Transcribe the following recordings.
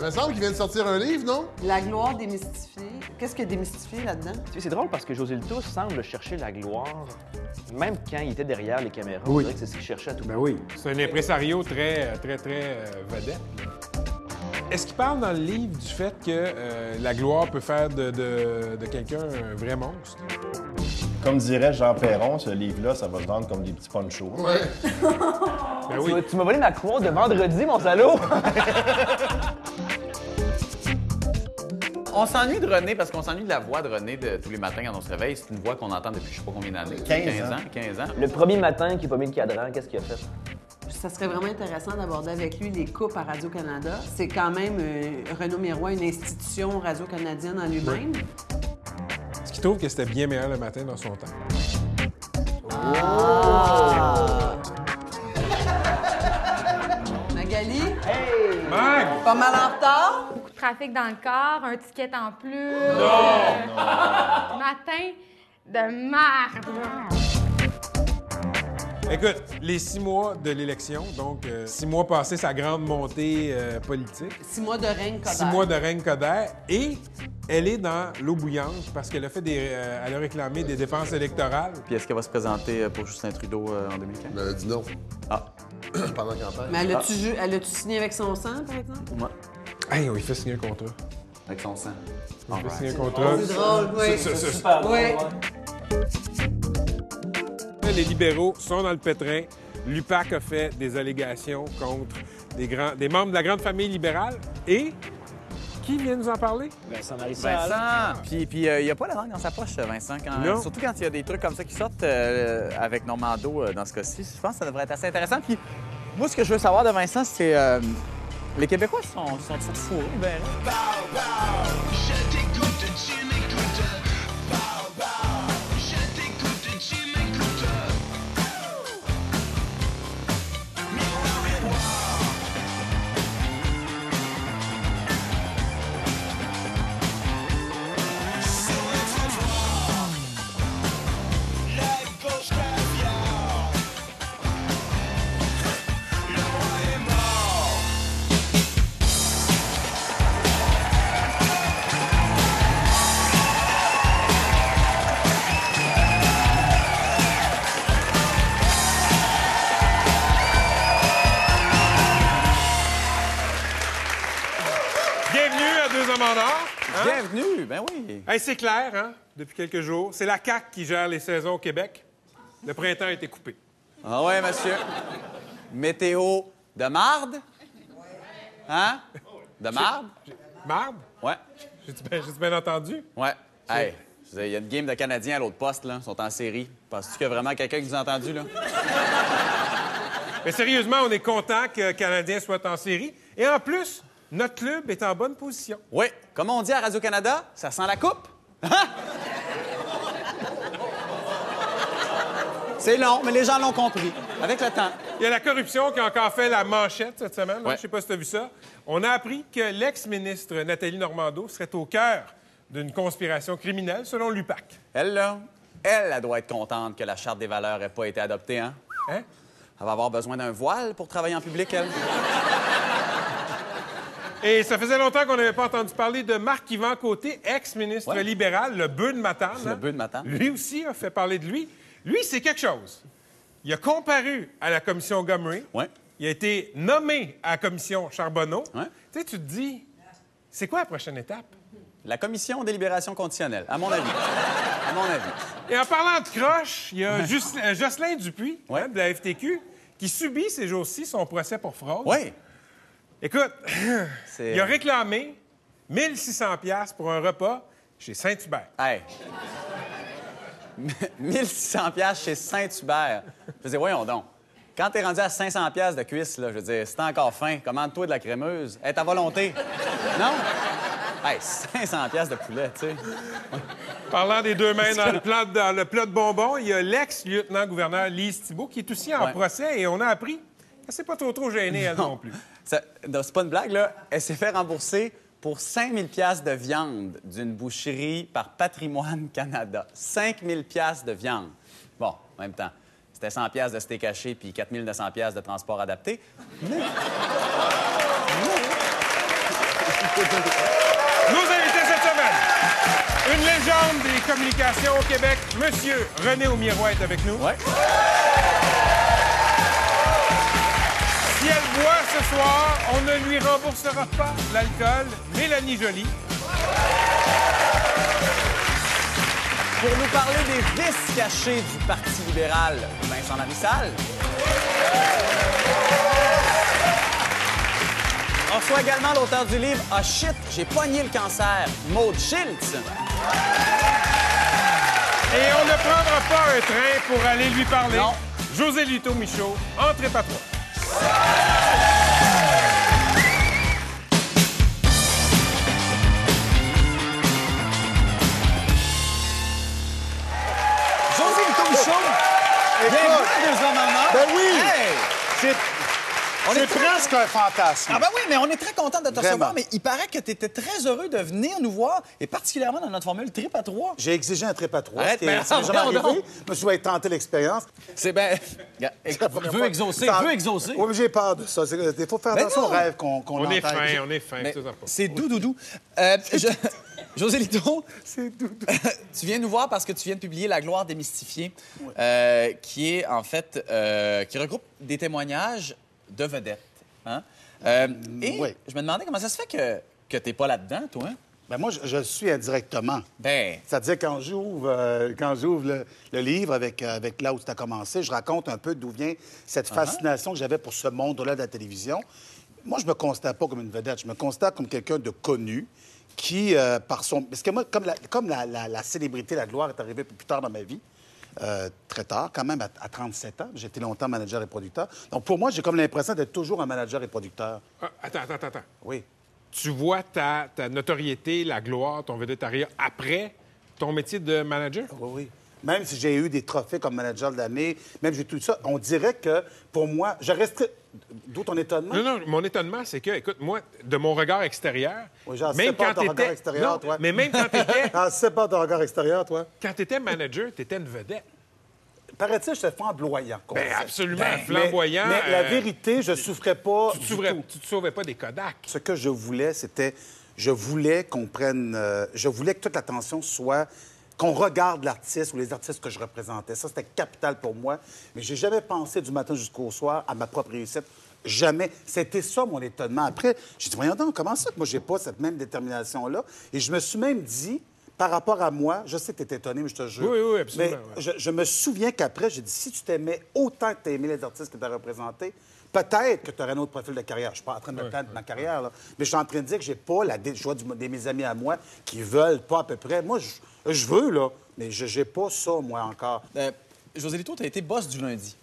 Ça me semble qu'il vient de sortir un livre, non? La gloire démystifiée. Qu'est-ce qu'il y a démystifié là-dedans? Tu sais, C'est drôle parce que José Lito semble chercher la gloire, même quand il était derrière les caméras. On Oui. dirait que c'est ce qu'il cherchait à tout Ben oui. C'est un impresario très, très, très euh, vedette. Est-ce qu'il parle dans le livre du fait que euh, la gloire peut faire de, de- de quelqu'un un vrai monstre? Comme dirait Jean Perron, ce livre-là, ça va se vendre comme des petits ponchos. Ouais. Ben Tu oui. m'as- Tu m'as volé ma quote de vendredi, mon salaud! On s'ennuie de René parce qu'on s'ennuie de la voix de René de tous les matins quand on se réveille. C'est une voix qu'on entend depuis je sais pas combien d'années. 15 ans. ans. 15 ans. Le premier matin qu'il n'a pas mis le cadran, qu'est-ce qu'il a fait? Ça serait vraiment intéressant d'aborder avec lui les coupes à Radio-Canada. C'est quand même, euh, Renaud Miroir, une institution radio-canadienne en lui-même. Est-ce qu'il trouve que c'était bien meilleur le matin dans son temps? Magali, Mag! pas mal en retard? Trafic dans le corps, un ticket en plus. Non! Matin de marde. Écoute, les six mois de l'élection, donc euh, six mois passés sa grande montée euh, politique, Six mois de règne Coder. six mois de règne Coder, et elle est dans l'eau bouillante parce qu'elle a fait des, euh, elle a réclamé des dépenses électorales. Puis est-ce qu'elle va se présenter pour Justin Trudeau euh, en 2015? Mais elle a dit non. Ah. Pendant la campagne. Mais elle a-tu elle a-tu signé avec son sang, par exemple? Moi, Hey, on lui fait signer un contrat. avec son sang. On lui fait signer un contrat. C'est drôle, oui. Ça, ça, ça. Oui. Les libéraux sont dans le pétrin. L'UPAC a fait des allégations contre des, grands, des membres de la grande famille libérale. Et qui vient nous en parler? Vincent Marissal. Vincent! Puis puis, euh, il n'y a pas la langue dans sa poche, Vincent. Quand, Non. Surtout quand il y a des trucs comme ça qui sortent euh, avec Normando euh, dans ce cas-ci. Je pense que ça devrait être assez intéressant. Puis moi, ce que je veux savoir de Vincent, c'est... les Québécois sont, sont, sont fourrés, ben là. Hey, c'est clair, hein, depuis quelques jours. C'est la CAQ qui gère les saisons au Québec. Le printemps a été coupé. Ah ouais, monsieur. Météo de marde? Hein? De marde? Marde? Ouais. J'ai-tu bien, bien entendu? Ouais. Hey, il y a une game de Canadiens à l'autre poste, là. Ils sont en série. Penses-tu qu'il y a vraiment quelqu'un qui vous a entendu, là? Mais sérieusement, on est content que le Canadien soit en série. Et en plus, notre club est en bonne position. Oui. Comme on dit à Radio-Canada, ça sent la coupe. Hein? C'est long, mais les gens l'ont compris. Avec le temps. Il y a la corruption qui a encore fait la manchette cette semaine. hein? Ouais. Je sais pas si tu as vu ça. On a appris que l'ex-ministre Nathalie Normando serait au cœur d'une conspiration criminelle, selon l'UPAC. Elle, là, elle, elle doit être contente que la Charte des valeurs n'ait pas été adoptée, hein? Hein? Elle va avoir besoin d'un voile pour travailler en public, elle. Et ça faisait longtemps qu'on n'avait pas entendu parler de Marc-Yvan Côté, ex-ministre Ouais. libéral, le bœuf de Matane. Le hein? bœuf de Matane. Lui aussi a fait parler de lui. Lui, c'est quelque chose. Il a comparu à la commission Gomery. Ouais. Il a été nommé à la commission Charbonneau. Ouais. Tu sais, tu te dis, c'est quoi la prochaine étape? La commission des libérations conditionnelles, à mon avis. À mon avis. Et en parlant de croche, il y a euh, Jocelyn Dupuis, hein, de la FTQ, qui subit ces jours-ci son procès pour fraude. Oui. Écoute, il a réclamé 1600 pièces pour un repas chez Saint-Hubert. Hey. 1600 pièces chez Saint-Hubert. Je veux dire, voyons donc. Quand t'es rendu à 500 pièces de cuisse, là, je veux dire, si encore faim, commande-toi de la crémeuse. Est à volonté. Non? Hey, 500 pièces de poulet, tu sais. Parlant des deux mains dans le, plat de, dans le plat de bonbons, il y a l'ex-lieutenant-gouverneur Lise Thibault qui est aussi en Ouais. procès et on a appris qu'elle s'est pas trop trop gênée, elle non, plus. C'est pas une blague, là. Elle s'est fait rembourser pour 5000 pièces de viande d'une boucherie par Patrimoine Canada. 5000 pièces de viande. Bon, en même temps, c'était 100 pièces de steak haché puis 4900 pièces de transport adapté. Mais... Nous invités cette semaine une légende des communications au Québec, Monsieur René Aumirois est avec nous. Ouais. Soir, on ne lui remboursera pas l'alcool. Mélanie Joly. Pour nous parler des vices cachés du Parti libéral, Vincent Marissal. On reçoit également l'auteur du livre Ah shit, j'ai pogné le cancer, Maud Schiltz. Et on ne prendra pas un train pour aller lui parler. Non. José Lito Michaud, entrez pas toi. C'est très- presque un fantasme. Ah ben oui, mais on est très content de te Vraiment. recevoir, mais il paraît que tu étais très heureux de venir nous voir, et particulièrement dans notre formule trip à trois. J'ai exigé un trip à trois. Arrête, est- mais ce qui m'est jamais arrivé. donc. Je me suis dit, tenter l'expérience. C'est bien... Veut exaucer, Ça- veut exaucer. Oui, mais j'ai peur de ça. C'est- Il faut faire Ben attention aux rêves qu'on qu'on On est entend. fin, on est fin, c'est doux, doudou. Euh, je... José Lito, C'est tu viens nous voir parce que tu viens de publier La gloire démystifiée, euh, qui est en fait... euh, qui regroupe des témoignages de vedettes. Hein? Euh, et oui. je me demandais comment ça se fait que, que t'es pas là-dedans, toi? hein? Ben moi, je, je le suis indirectement. Ben, C'est-à-dire, quand j'ouvre euh, quand j'ouvre le, le livre avec, euh, avec là où tu as commencé, je raconte un peu d'où vient cette fascination que j'avais pour ce monde-là de la télévision. Moi, je me constate pas comme une vedette. Je me constate comme quelqu'un de connu qui, euh, par son... Parce que moi, comme, la, comme la, la- la célébrité, la gloire est arrivée plus tard dans ma vie, euh, très tard, quand même à, à 37 ans, j'ai été longtemps manager et producteur. Donc, pour moi, j'ai comme l'impression d'être toujours un manager et producteur. Ah, attends, attends, attends. Oui. Tu vois ta, ta notoriété, la gloire, ton védétariat après ton métier de manager? Oui, oui. Même si j'ai eu des trophées comme manager de l'année, même j'ai tout ça, on dirait que pour moi, je resterais. D'où ton étonnement? Non, non, mon étonnement, c'est que, écoute, moi, de mon regard extérieur, Oui, j'en sais pas ton regard extérieur, Non, toi. mais même quand t'étais... Ah, c'est pas ton regard extérieur, toi. quand t'étais manager, t'étais une vedette. Paraît-il, je te flamboyant. Ben, dit. absolument, Mais- flamboyant. Mais, la euh, vérité, je souffrais pas. Tu te, tu te sauvais pas des Kodak. Ce que je voulais, c'était. Je voulais qu'on prenne. euh, je voulais que toute l'attention soit. Qu'on regarde l'artiste ou les artistes que je représentais. Ça, c'était capital pour moi. Mais j'ai jamais pensé du matin jusqu'au soir à ma propre réussite. Jamais. C'était ça mon étonnement. Après, j'ai dit, voyons donc, comment ça que moi, j'ai pas cette même détermination-là? Et je me suis même dit, par rapport à moi, je sais que tu es étonné, mais je te jure. Oui, oui, absolument, Mais ouais. je, je me souviens qu'après, j'ai dit, si tu t'aimais autant que tu aimé les artistes que tu as représentés, peut-être que tu aurais un autre profil de carrière. Je suis pas en train de me plaindre de ma carrière, là. mais je suis en train de dire que j'ai pas la du- des mes amis à moi qui veulent pas à peu près. Moi, je, je veux, là, mais je n'ai pas ça, moi, encore. euh, José Lito, tu as été boss du lundi.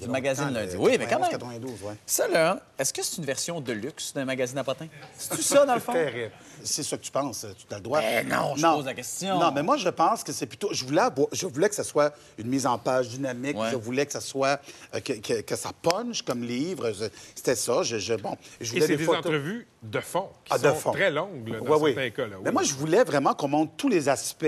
Du magazine lundi. euh, Oui, mais quand 91, même. 92, ouais. Ça, là, est-ce que c'est une version de luxe d'un magazine à potins? C'est-tu ça, dans le fond? Terrible. C'est ça que tu penses, tu as le droit. Ben non, je pose la question. Non, mais moi, je pense que c'est plutôt. Je voulais, je voulais que ça soit une mise en page dynamique. Ouais. Je voulais que ça soit. euh, que, que- que ça punch comme livre. C'était ça. Je, je- bon, je Et voulais c'est des photos. entrevues de fond qui Ah, de sont fond. très longues, là, dans Ouais, oui. certains cas. Là, oui. Mais moi, je voulais vraiment qu'on montre tous les aspects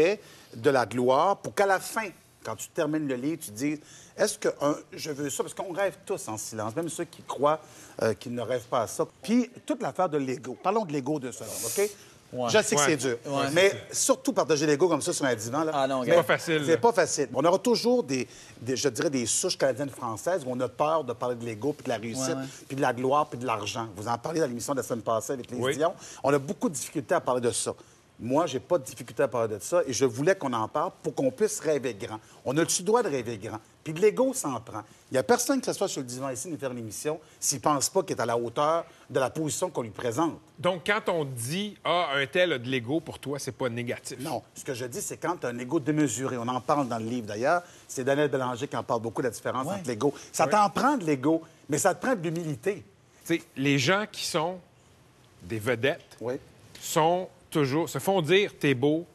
de la gloire pour qu'à la fin, quand tu termines le livre, tu te dises est-ce que un, je veux ça? Parce qu'on rêve tous en silence, même ceux qui croient euh, qu'ils ne rêvent pas à ça. Puis, toute l'affaire de l'ego. Parlons de l'ego deux secondes, OK? Ouais. Je sais que Ouais. c'est dur. Ouais. Mais surtout partager l'ego comme ça sur un divan. Là, Ah non, regarde. pas facile, C'est pas facile. On aura toujours des, des- je dirais, des souches canadiennes françaises où on a peur de parler de l'ego, puis de la réussite, Ouais, ouais. puis de la gloire, puis de l'argent. Vous en parlez dans l'émission de la semaine passée avec les Oui. Dion. On a beaucoup de difficultés à parler de ça. Moi, j'ai pas de difficulté à parler de ça et je voulais qu'on en parle pour qu'on puisse rêver grand. On a le droit de rêver grand. Puis de l'ego s'en prend. Il n'y a personne qui s'assoit sur le divan ici nous faire une émission s'il ne pense pas qu'il est à la hauteur de la position qu'on lui présente. Donc, quand on dit Ah, un tel a de l'ego, pour toi, c'est pas négatif. Non, ce que je dis, c'est quand tu as un ego démesuré. On en parle dans le livre d'ailleurs. C'est Daniel Bélanger qui en parle beaucoup, la différence Ouais. entre l'ego. Ça t'en prend de l'ego, mais ça te prend de l'humilité. Tu sais, les gens qui sont des vedettes Oui. sont toujours, se font dire t'es beau,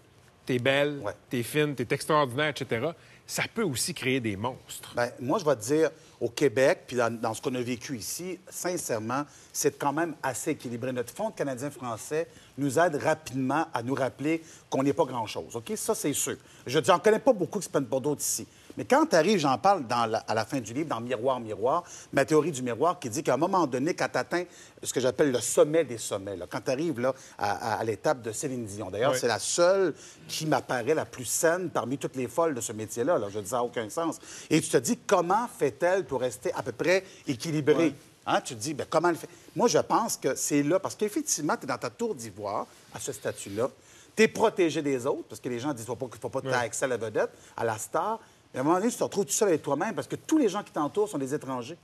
t'es belle, Ouais. t'es fine, t'es extraordinaire, etc. Ça peut aussi créer des monstres. Bien, moi, je vais te dire, au Québec, puis dans, dans ce qu'on a vécu ici, sincèrement, c'est quand même assez équilibré. Notre Fonds canadien-français nous aide rapidement à nous rappeler qu'on n'est pas grand-chose. OK? Ça, c'est sûr. Je dis, j'en connais pas beaucoup qui se prennent pour d'autres ici. Mais quand tu arrives, j'en parle dans la- à la fin du livre, dans Miroir, Miroir, ma théorie du miroir qui dit qu'à un moment donné, quand tu atteins ce que j'appelle le sommet des sommets, là, quand tu arrives là, à, à- à l'étape de Céline Dion, d'ailleurs, Oui. c'est la seule qui m'apparaît la plus saine parmi toutes les folles de ce métier-là. Là. Je dis ça n'a aucun sens. Et tu te dis, comment fait-elle pour rester à peu près équilibrée? Hein, Tu te dis, ben, comment elle fait? Moi, je pense que c'est là, parce qu'effectivement, tu es dans ta tour d'ivoire, à ce statut-là. Tu es protégé des autres, parce que les gens disent qu'il ne faut pas que tu aies accès à la vedette, à la star. Mais à un moment donné, tu te retrouves tout seul avec toi-même, parce que tous les gens qui t'entourent sont des étrangers.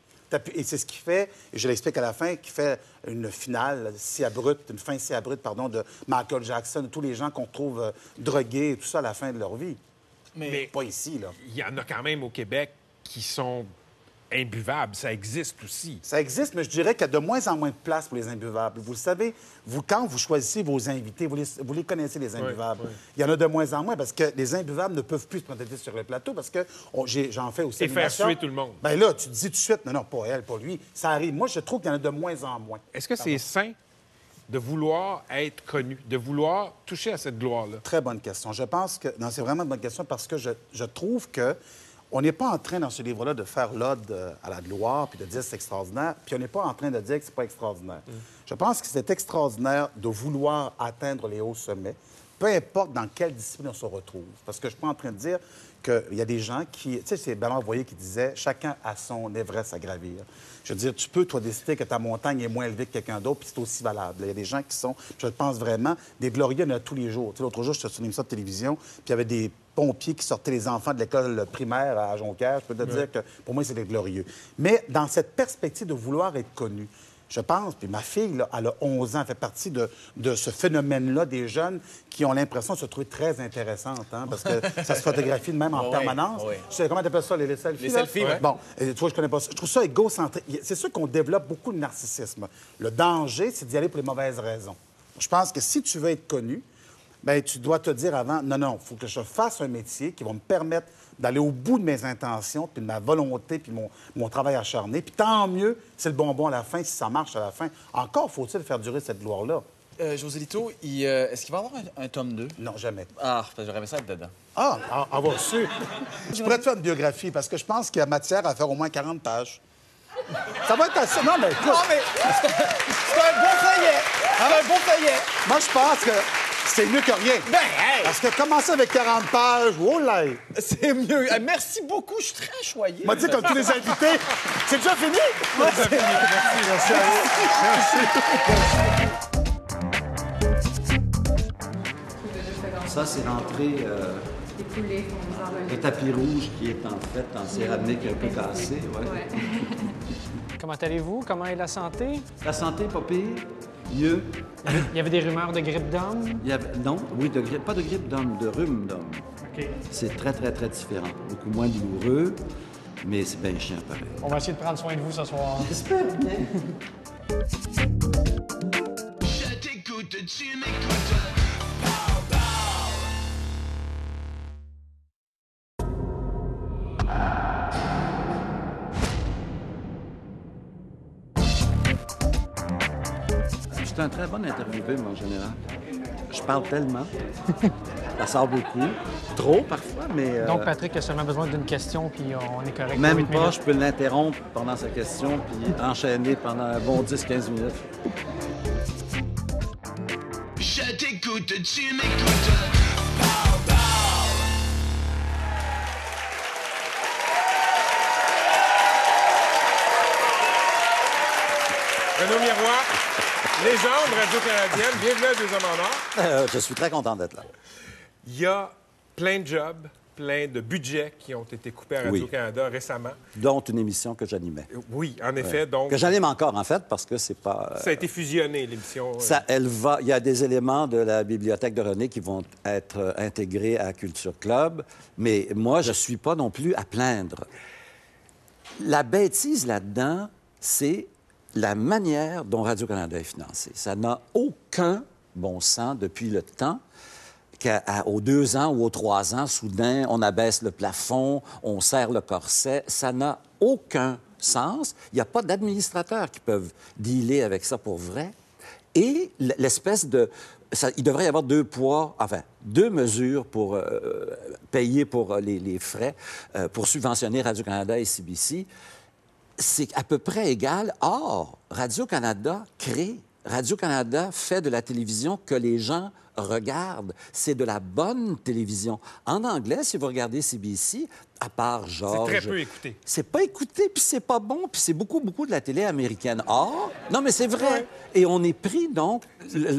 Et c'est ce qui fait, et je l'explique à la fin, qui fait une finale si abrupte, une fin si abrupte, pardon, de Michael Jackson, de tous les gens qu'on trouve euh, drogués et tout ça à la fin de leur vie. Mais Pas ici, là. il y en a quand même au Québec qui sont imbuvables. Ça existe aussi. Ça existe, mais je dirais qu'il y a de moins en moins de place pour les imbuvables. Vous le savez, vous, quand vous choisissez vos invités, vous les, vous les connaissez, les imbuvables. oui. Il y en a de moins en moins parce que les imbuvables ne peuvent plus se présenter sur le plateau parce que j'en fais aussi. Et faire suer tout le monde. Bien là, tu te dis tout de suite, non, non, pas elle, pas lui. Ça arrive. Moi, je trouve qu'il y en a de moins en moins. Est-ce que c'est sain de vouloir être connu, de vouloir toucher à cette gloire-là? Très bonne question. Je pense que. Non, c'est vraiment une bonne question parce que je, je trouve que. On n'est pas en train, dans ce livre-là, de faire l'ode euh, à la gloire puis de dire c'est extraordinaire, puis on n'est pas en train de dire que c'est pas extraordinaire. Je pense que c'est extraordinaire de vouloir atteindre les hauts sommets, peu importe dans quelle discipline on se retrouve. Parce que je suis pas en train de dire qu'il y a des gens qui. Tu sais, c'est Bernard Voyer qui disait chacun a son Everest à gravir. Je veux dire, tu peux, toi, décider que ta montagne est moins élevée que quelqu'un d'autre, puis c'est aussi valable. Il y a des gens qui sont, je pense vraiment, des glorieux, il y en a tous les jours. Tu sais, L'autre jour, j'étais sur une émission de télévision, puis il y avait des pompiers qui sortaient les enfants de l'école primaire à Jonquière. Je peux te dire que pour moi, des glorieux. Mais dans cette perspective de vouloir être connu, je pense, puis ma fille, là, elle a 11 ans, elle fait partie de, de ce phénomène-là des jeunes qui ont l'impression de se trouver très intéressantes, hein, parce que ça se photographie de même en Oui, permanence. oui. Tu sais, comment tu appelles ça, les, les selfies? Les là? selfies, oui. Bon, et tu vois, je connais pas ça. Je trouve ça égocentrique. C'est sûr qu'on développe beaucoup de narcissisme. Le danger, c'est d'y aller pour les mauvaises raisons. Je pense que si tu veux être connu, ben, tu dois te dire avant, non, non, il faut que je fasse un métier qui va me permettre d'aller au bout de mes intentions, puis de ma volonté, puis mon, mon travail acharné. Puis tant mieux, c'est le bonbon à la fin, si ça marche à la fin. Encore faut-il faire durer cette gloire-là. Euh, José Lito, euh, est-ce qu'il va y avoir un, un tome 2? Non, jamais. Ah, j'aurais aimé ça être dedans. Ah, ah, avoir su. Je pourrais te faire une biographie, parce que je pense qu'il y a matière à faire au moins 40 pages. Ça va être assez... Non, mais écoute... Non, mais c'est un bon feuillet! C'est un bon feuillet! Moi, je pense que c'est mieux que rien. Ben, hey! Parce que commencer avec 40 pages, oh là! C'est mieux. Merci beaucoup, je suis très choyé. m'a dit comme tous les invités, c'est déjà fini? Merci, merci à vous. Ça, c'est l'entrée, euh, le tapis rouge qui est en fait en céramique un peu cassé. ouais. Comment allez-vous? Comment est la santé? La santé, pas pire. Il y avait des rumeurs de grippe d'homme? Il y avait, non, oui, de grippe, pas de grippe d'homme, de rhume d'homme. C'est très, très, très différent. Beaucoup moins douloureux, mais c'est bien chiant pareil. On va essayer de prendre soin de vous ce soir. J'espère bien. Je suis un très bon interviewé, moi, en général. Je parle tellement. Ça sort beaucoup. Trop, parfois, mais... euh, Donc, Patrick a seulement besoin d'une question, puis on est correct. Même pas, minutes. je peux l'interrompre pendant sa question puis enchaîner pendant un bon 10-15 minutes. Je t'écoute, tu m'écoutes. Renaud Miroir, légende radio-canadienne. Bienvenue à Deux Hommes en Or. Euh, je suis très content d'être là. Il y a plein de jobs, plein de budgets qui ont été coupés à Oui. Radio-Canada récemment. Dont une émission que j'animais. Oui, en effet. Donc, Que j'anime encore, en fait, parce que c'est pas... euh, ça a été fusionné, l'émission. euh, Ça, elle va. Il y a des éléments de la bibliothèque de René qui vont être euh, intégrés à Culture Club, mais moi, je suis pas non plus à plaindre. La bêtise là-dedans, c'est la manière dont Radio-Canada est financé. Ça n'a aucun bon sens depuis le temps qu'aux deux ans ou aux trois ans, soudain, on abaisse le plafond, on serre le corset. Ça n'a aucun sens. Il n'y a pas d'administrateurs qui peuvent dealer avec ça pour vrai. et l'espèce de... ça- il devrait y avoir deux poids, enfin, deux mesures pour euh, payer pour euh, les, les frais, euh, pour subventionner Radio-Canada et CBC. C'est à peu près égal. Or, Radio-Canada crée, Radio-Canada fait de la télévision que les gens regardent. C'est de la bonne télévision. En anglais, si vous regardez CBC, à part C'est Georges... très peu écouté. C'est pas écouté, puis c'est pas bon, puis c'est beaucoup, beaucoup de la télé américaine. Or, non, mais c'est vrai. Et on est pris, donc,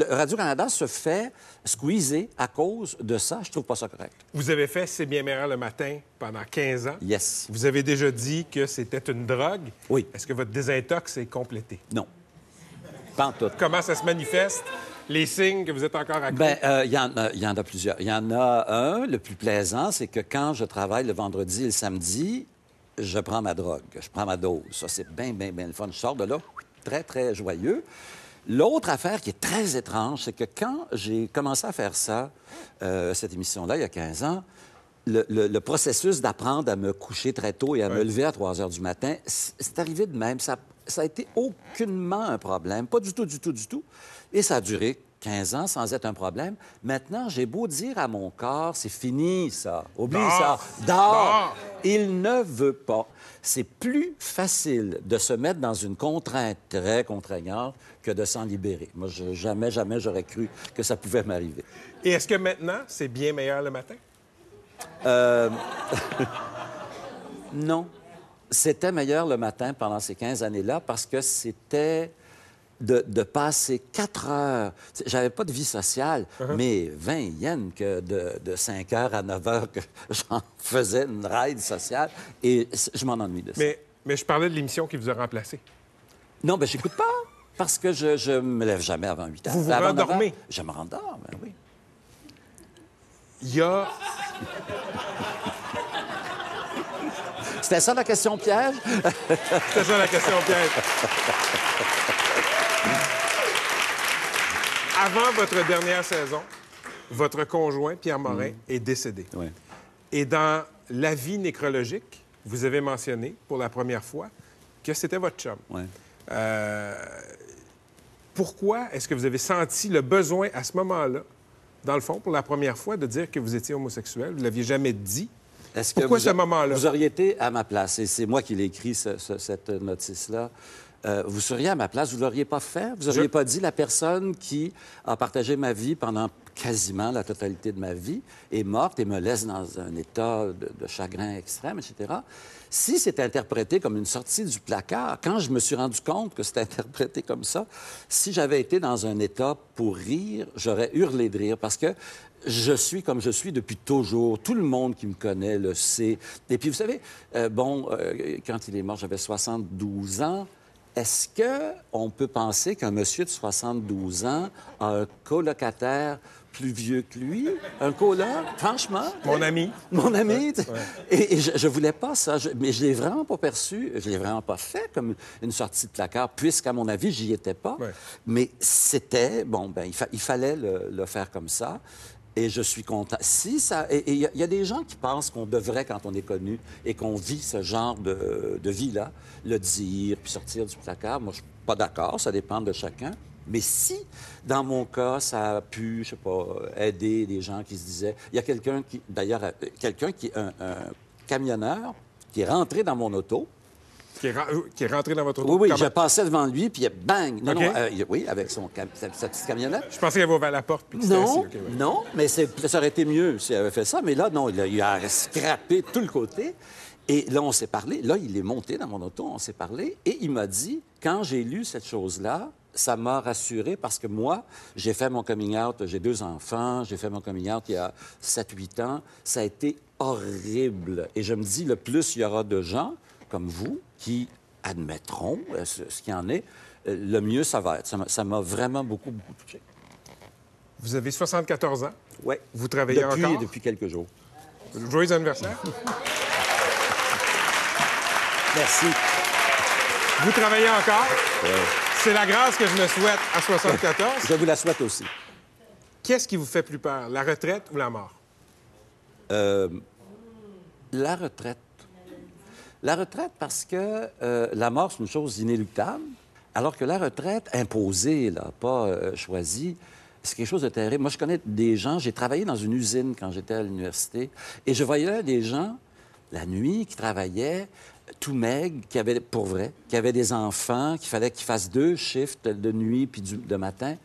Radio-Canada se fait squeezer à cause de ça. Je trouve pas ça correct. Vous avez fait C'est bien meilleur le matin pendant 15 ans. Yes. Vous avez déjà dit que c'était une drogue. Oui. Est-ce que votre désintox est complété? Non. Pas en tout. Comment ça se manifeste? Les signes que vous êtes encore accro? Ben, euh, il y, en a- il y en a plusieurs. Il y en a un, le plus plaisant, c'est que quand je travaille le vendredi et le samedi, je prends ma drogue, je prends ma dose. Ça, c'est bien, bien, bien le fun. Je sors de là très, très joyeux. L'autre affaire qui est très étrange, c'est que quand j'ai commencé à faire ça, euh, cette émission-là, il y a 15 ans, le, le- le processus d'apprendre à me coucher très tôt et à me lever à 3 heures du matin, c'est arrivé de même. Ça, ça a été aucunement un problème. Pas du tout, du tout, du tout. Et ça a duré 15 ans sans être un problème. Maintenant, j'ai beau dire à mon corps, c'est fini, ça. Oublie ça. Dors! Dors! Il ne veut pas. C'est plus facile de se mettre dans une contrainte très contraignante que de s'en libérer. Moi, je- jamais, jamais j'aurais cru que ça pouvait m'arriver. Et est-ce que maintenant, c'est bien meilleur le matin? Euh, non. C'était meilleur le matin pendant ces 15 années-là parce que c'était de, de passer 4 heures. J'avais pas de vie sociale, mais 20 yens que de, de 5 heures à 9 heures que j'en faisais une ride sociale et je m'en ennuie de ça. Mais, mais je parlais de l'émission qui vous a remplacé. Non, ben j'écoute pas parce que je, je me lève jamais avant 8 heures. Vous vous Avant 9 heures, rendormez? Je me rendors, ben oui. Il y a... C'était ça la question piège? C'est ça la question piège. Avant votre dernière saison, votre conjoint, Pierre Morin, est décédé. Oui. Et dans l'avis nécrologique, vous avez mentionné pour la première fois que c'était votre chum. Oui. Euh, pourquoi est-ce que vous avez senti le besoin à ce moment-là, dans le fond, pour la première fois, de dire que vous étiez homosexuel? Vous ne l'aviez jamais dit. Est-ce que Pourquoi vous ce moment-là? Vous auriez été à ma place, et c'est moi qui l'ai écrit, ce- ce- cette notice-là. Euh, vous seriez à ma place, vous ne l'auriez pas fait? Vous n'auriez Je- pas dit la personne qui a partagé ma vie pendant quasiment la totalité de ma vie est morte et me laisse dans un état de, de chagrin extrême, etc. Si c'est interprété comme une sortie du placard, quand je me suis rendu compte que c'était interprété comme ça, si j'avais été dans un état pour rire, j'aurais hurlé de rire parce que je suis comme je suis depuis toujours. Tout le monde qui me connaît le sait. Et puis, vous savez, euh, bon, euh, quand il est mort, j'avais 72 ans. Est-ce que on peut penser qu'un monsieur de 72 ans a un colocataire plus vieux que lui? Un coloc? Franchement? Mon ami. Mon ami? Et, et je, je voulais pas ça. Je- mais je l'ai vraiment pas perçu. Je l'ai vraiment pas fait comme une sortie de placard, puisqu'à mon avis, j'y étais pas. Ouais. Mais c'était, bon, ben, il, fa- il fallait le, le faire comme ça. Et je suis content. Si ça. Et il y, a- des gens qui pensent qu'on devrait, quand on est connu et qu'on vit ce genre de, de vie-là, le dire puis sortir du placard. Moi, je suis pas d'accord. Ça dépend de chacun. Mais si, dans mon cas, ça a pu, je sais pas, aider des gens qui se disaient. Il y a quelqu'un qui, d'ailleurs, euh, un camionneur, qui est rentré dans mon auto. Qui est, ren- euh, qui est rentré dans votre auto. Oui, oui, je passais devant lui, puis bang! Non, non, euh, oui, avec son cam- sa, petite camionnette. Je pensais qu'il avait ouvert la porte. Puis Non, assis. OK, ouais. non, mais ça aurait été mieux s'il avait fait ça. Mais là, non, il a, il a scrappé tout le côté. Et là, on s'est parlé. Là, il est monté dans mon auto, on s'est parlé. Et il m'a dit, quand j'ai lu cette chose-là, ça m'a rassuré parce que moi, j'ai fait mon coming out, j'ai deux enfants, j'ai fait mon coming out il y a 7-8 ans. Ça a été horrible. Et je me dis, le plus il y aura de gens comme vous qui admettront euh, ce, ce qu'il y en est, euh, le mieux ça va être. Ça m'a- vraiment beaucoup, beaucoup touché. Vous avez 74 ans? Oui. Vous travaillez depuis, encore? Depuis quelques jours. Joyeux anniversaire. Merci. Vous travaillez encore? C'est la grâce que je me souhaite à 74. Je vous la souhaite aussi. Qu'est-ce qui vous fait plus peur, la retraite ou la mort? Euh, la retraite. La retraite parce que euh, la mort, c'est une chose inéluctable. Alors que la retraite imposée, là, pas euh, choisie, c'est quelque chose de terrible. Moi, je connais des gens, j'ai travaillé dans une usine quand j'étais à l'université, et je voyais là des gens, la nuit, qui travaillaient tout maigres, qui avaient, pour vrai, qui avaient des enfants, qu'il fallait qu'ils fassent deux shifts de nuit puis de matin.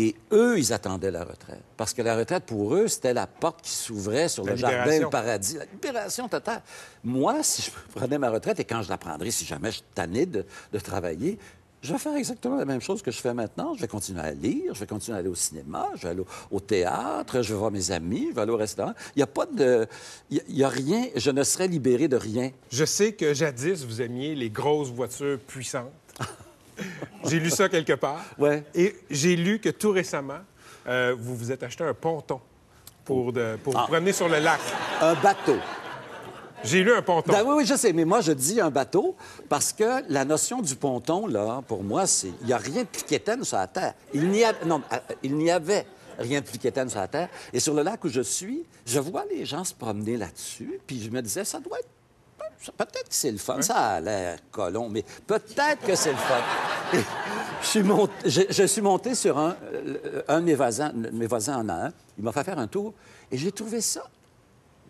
Et eux, ils attendaient la retraite. Parce que la retraite, pour eux, c'était la porte qui s'ouvrait sur La le jardin du paradis. La libération totale. Moi, si je prenais ma retraite, et quand je la prendrais, si jamais je suis tanné de, de travailler, je vais faire exactement la même chose que je fais maintenant. Je vais continuer à lire, je vais continuer à aller au cinéma, je vais aller au, au théâtre, je vais voir mes amis, je vais aller au restaurant. Il n'y a pas de... Il n'y a rien... Je ne serais libéré de rien. Je sais que jadis, vous aimiez les grosses voitures puissantes. j'ai lu ça quelque part. Ouais. Et j'ai lu que tout récemment, euh, vous vous êtes acheté un ponton pour, de- pour Ah. vous promener sur le lac. Un bateau. J'ai lu un ponton. Ben oui, oui, je sais, mais moi, je dis un bateau parce que la notion du ponton, là, pour moi, c'est. Il n'y a rien de plus quétaine sur la Terre. Il n'y a... Non, euh, il n'y avait rien de plus quétaine sur la Terre. Et sur le lac où je suis, je vois les gens se promener là-dessus, puis je me disais, ça doit être. Peut-être que c'est le fun. Ça a l'air colon, mais peut-être que c'est le fun. Je, suis monté, je, je suis monté sur un, euh, un de mes voisins, mes voisins en a un. Il m'a fait faire un tour et j'ai trouvé ça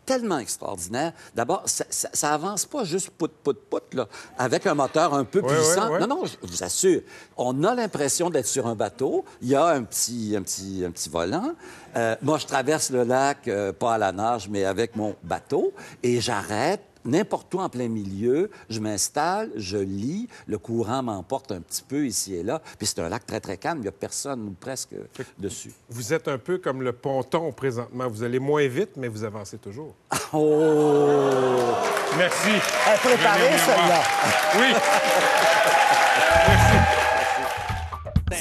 tellement extraordinaire. D'abord, ça, ça, ça avance pas juste pout, pout, pout, là, avec un moteur un peu puissant. Non, non, je vous assure, on a l'impression d'être sur un bateau. Il y a un petit, un petit, un petit volant. Euh, moi, je traverse le lac, euh, pas à la nage, mais avec mon bateau, et j'arrête n'importe où en plein milieu, je m'installe, je lis, le courant m'emporte un petit peu ici et là, puis c'est un lac très, très calme, il n'y a personne ou presque dessus. Vous êtes un peu comme le ponton présentement. Vous allez moins vite, mais vous avancez toujours. Oh! Merci. Elle préparée, celle-là. Oui. Merci.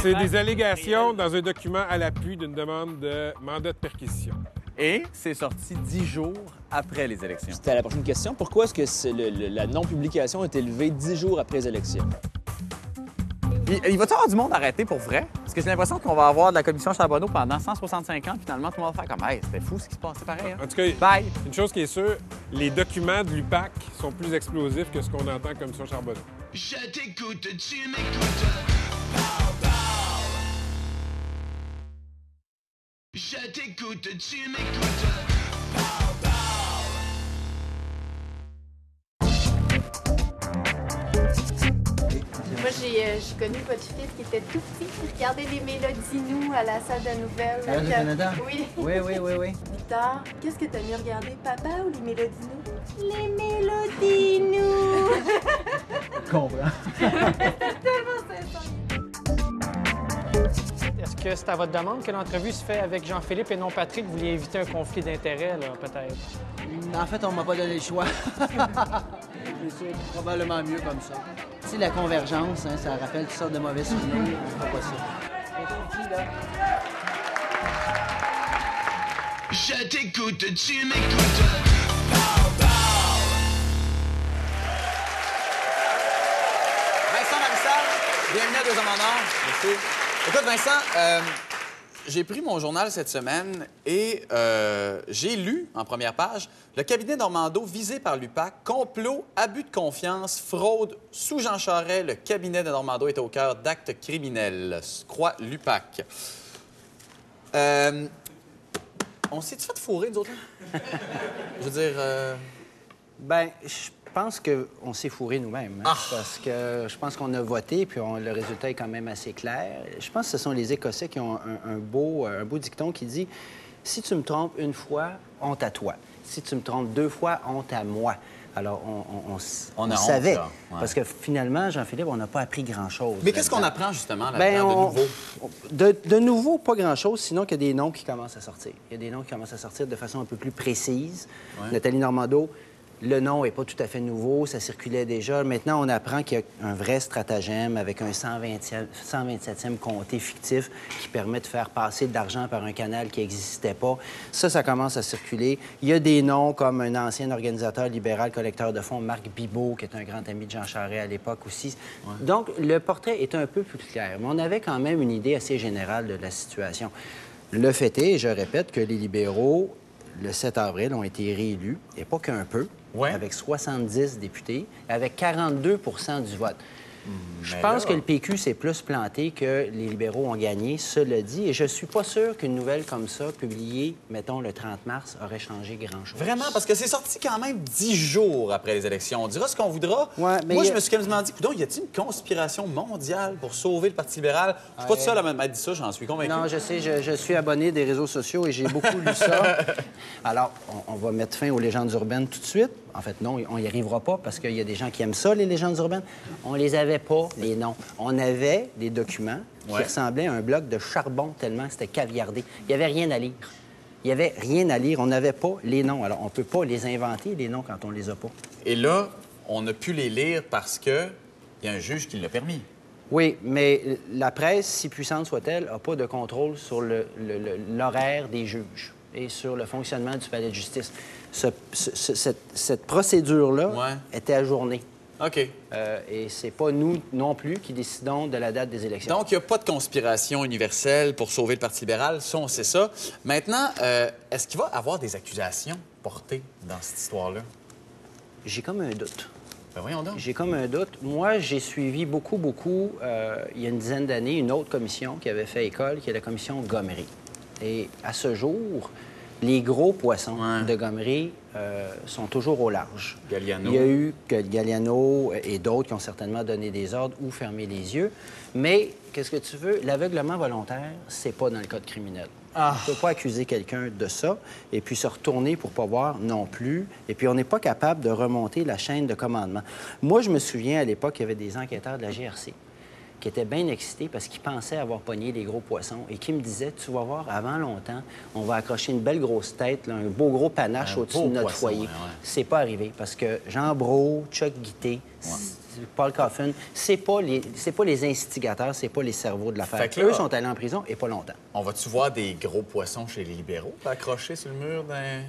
C'est des allégations dans un document à l'appui d'une demande de mandat de perquisition. Et c'est sorti dix jours après les élections. C'était la prochaine question. Pourquoi est-ce que c'est le- le- la non-publication est élevée dix jours après les élections? Il, il va-tu y avoir du monde arrêté pour vrai? Parce que j'ai l'impression qu'on va avoir de la commission Charbonneau pendant 165 ans, puis finalement, tout le monde va faire comme Hey, c'était fou ce qui se passait pareil. hein? En tout cas, Bye! une chose qui est sûre, les documents de l'UPAC sont plus explosifs que ce qu'on entend comme sur Charbonneau. Je t'écoute, tu m'écoutes. Je t'écoute, tu m'écoutes. Moi, j'ai euh, j'ai connu votre fils qui était tout petit, qui regardait les Mélodies nous à la salle de nouvelles. À Radio-Canada? Oui. Oui, oui, oui, oui. Victor, qu'est-ce que t'as mieux regardé, papa ou les Mélodies nous? Les Mélodies nous! Comprends. tellement sincère. Est-ce que c'est à votre demande que l'entrevue se fait avec Jean-Philippe et non Patrick? Vous vouliez éviter un conflit d'intérêts, là, peut-être? En fait, on m'a pas donné le choix. c'est probablement mieux comme ça. Tu sais, la convergence, hein, ça rappelle toutes sortes de mauvais souvenirs. Fera pas ça. Je t'écoute, tu m'écoutes. Vincent Marissal, bienvenue à Deux Hommes en Or. Merci. Écoute, Vincent, euh, j'ai pris mon journal cette semaine et euh, j'ai lu en première page le cabinet Normando visé par l'UPAC, complot, abus de confiance, fraude. Sous Jean Charest, le cabinet de Normando est au cœur d'actes criminels, croit l'UPAC. Euh, on s'est-tu fait fourrer, nous autres? Je veux dire... Ben, je pense qu'on s'est fourré nous-mêmes. hein, Parce que je pense qu'on a voté, puis on- le résultat est quand même assez clair. Je pense que ce sont les Écossais qui ont un, un beau, un beau dicton qui dit Si tu me trompes une fois, honte à toi. Si tu me trompes deux fois, honte à moi. Alors, on, on- on s- On on a honte, savait. Ouais. Parce que finalement, Jean-Philippe, on n'a pas appris grand-chose. Mais qu'est-ce qu'on apprend justement là-dedans Ben, de nouveau? De, de nouveau, pas grand-chose, sinon qu'il y a des noms qui commencent à sortir. Il y a des noms qui commencent à sortir de façon un peu plus précise. Ouais. Nathalie Normando, le nom n'est pas tout à fait nouveau, ça circulait déjà. Maintenant, on apprend qu'il y a un vrai stratagème avec un 120e 127e comté fictif qui permet de faire passer de l'argent par un canal qui n'existait pas. Ça, ça commence à circuler. Il y a des noms comme un ancien organisateur libéral collecteur de fonds, Marc Bibot, qui est un grand ami de Jean Charest à l'époque aussi. Donc, le portrait est un peu plus clair. Mais on avait quand même une idée assez générale de la situation. Le fait est, et je répète, que les libéraux, le 7 avril, ont été réélus, et pas qu'un peu, avec 70 députés, avec 42% du vote. Je mais pense là- que le PQ s'est plus planté que les libéraux ont gagné, cela dit, et je suis pas sûr qu'une nouvelle comme ça, publiée, mettons, le 30 mars, aurait changé grand-chose. Vraiment, parce que c'est sorti quand même dix jours après les élections. On dira ce qu'on voudra. mais Moi, je me suis quasiment dit, coudonc, y a-t-il une conspiration mondiale pour sauver le Parti libéral? Je suis pas Ouais. tout seul à m'être dit ça, j'en suis convaincu. Non, je sais, je, je suis abonné des réseaux sociaux et j'ai beaucoup lu ça. Alors, on, on va mettre fin aux légendes urbaines tout de suite. En fait, non, on n'y arrivera pas parce qu'il y a des gens qui aiment ça, les légendes urbaines. On les avait pas, les noms. On avait des documents qui Ouais. ressemblaient à un bloc de charbon tellement c'était caviardé. Il n'y avait rien à lire. Il n'y avait rien à lire. On n'avait pas les noms. Alors, on ne peut pas les inventer, les noms, quand on les a pas. Et là, on a pu les lire parce que y a un juge qui l'a permis. Oui, mais la presse, si puissante soit-elle, n'a pas de contrôle sur l'horaire des juges et sur le fonctionnement du palais de justice. Ce- ce- ce- cette, cette procédure-là était ajournée. OK. Euh, et c'est pas nous non plus qui décidons de la date des élections. Donc, il n'y a pas de conspiration universelle pour sauver le Parti libéral. Ça, on sait ça. Maintenant, euh, est-ce qu'il va y avoir des accusations portées dans cette histoire-là? J'ai comme un doute. Ben voyons donc. J'ai comme un doute. Moi, j'ai suivi beaucoup, beaucoup, euh, il y a une dizaine d'années, une autre commission qui avait fait école, qui est la commission Gomery. Et à ce jour, les gros poissons de Gomery euh, sont toujours au large. Galliano. Il y a eu que Galliano et d'autres qui ont certainement donné des ordres ou fermé les yeux. Mais qu'est-ce que tu veux? L'aveuglement volontaire, c'est pas dans le code criminel. Ah. On ne peut pas accuser quelqu'un de ça et puis se retourner pour pas voir non plus. Et puis on n'est pas capable de remonter la chaîne de commandement. Moi, je me souviens à l'époque, il y avait des enquêteurs de la GRC qui étaient bien excités parce qu'ils pensaient avoir pogné les gros poissons et qui me disaient, tu vas voir, avant longtemps, on va accrocher une belle grosse tête, là, un beau gros panache au-dessus de notre poisson, foyer. ouais. C'est pas arrivé parce que Jean Brault, Chuck Guité, Paul Coffin, c'est pas les c'est pas les instigateurs, c'est pas les cerveaux de l'affaire. Fait que là- Eux sont allés en prison et pas longtemps. On va-tu voir des gros poissons chez les libéraux accrochés sur le mur d'un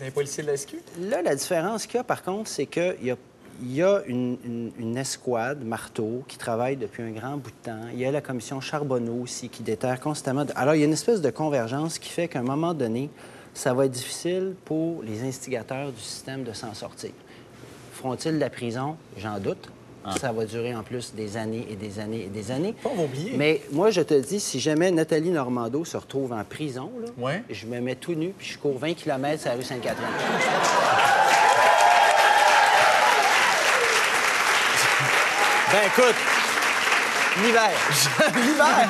d'un policier de la SQ? Là, la différence qu'il y a, par contre, c'est qu'il y a, il y a une, une- une escouade, Marteau, qui travaille depuis un grand bout de temps. Il y a la commission Charbonneau aussi, qui déterre constamment. Alors, il y a une espèce de convergence qui fait qu'à un moment donné, ça va être difficile pour les instigateurs du système de s'en sortir. Feront-ils la prison? J'en doute. Ça va durer en plus des années et des années et des années. Pas, oublier. Mais moi, je te dis, si jamais Nathalie Normando se retrouve en prison, là, Ouais. je me mets tout nu puis je cours 20 km sur la rue Sainte-Catherine. Ben écoute, L'hiver. l'hiver?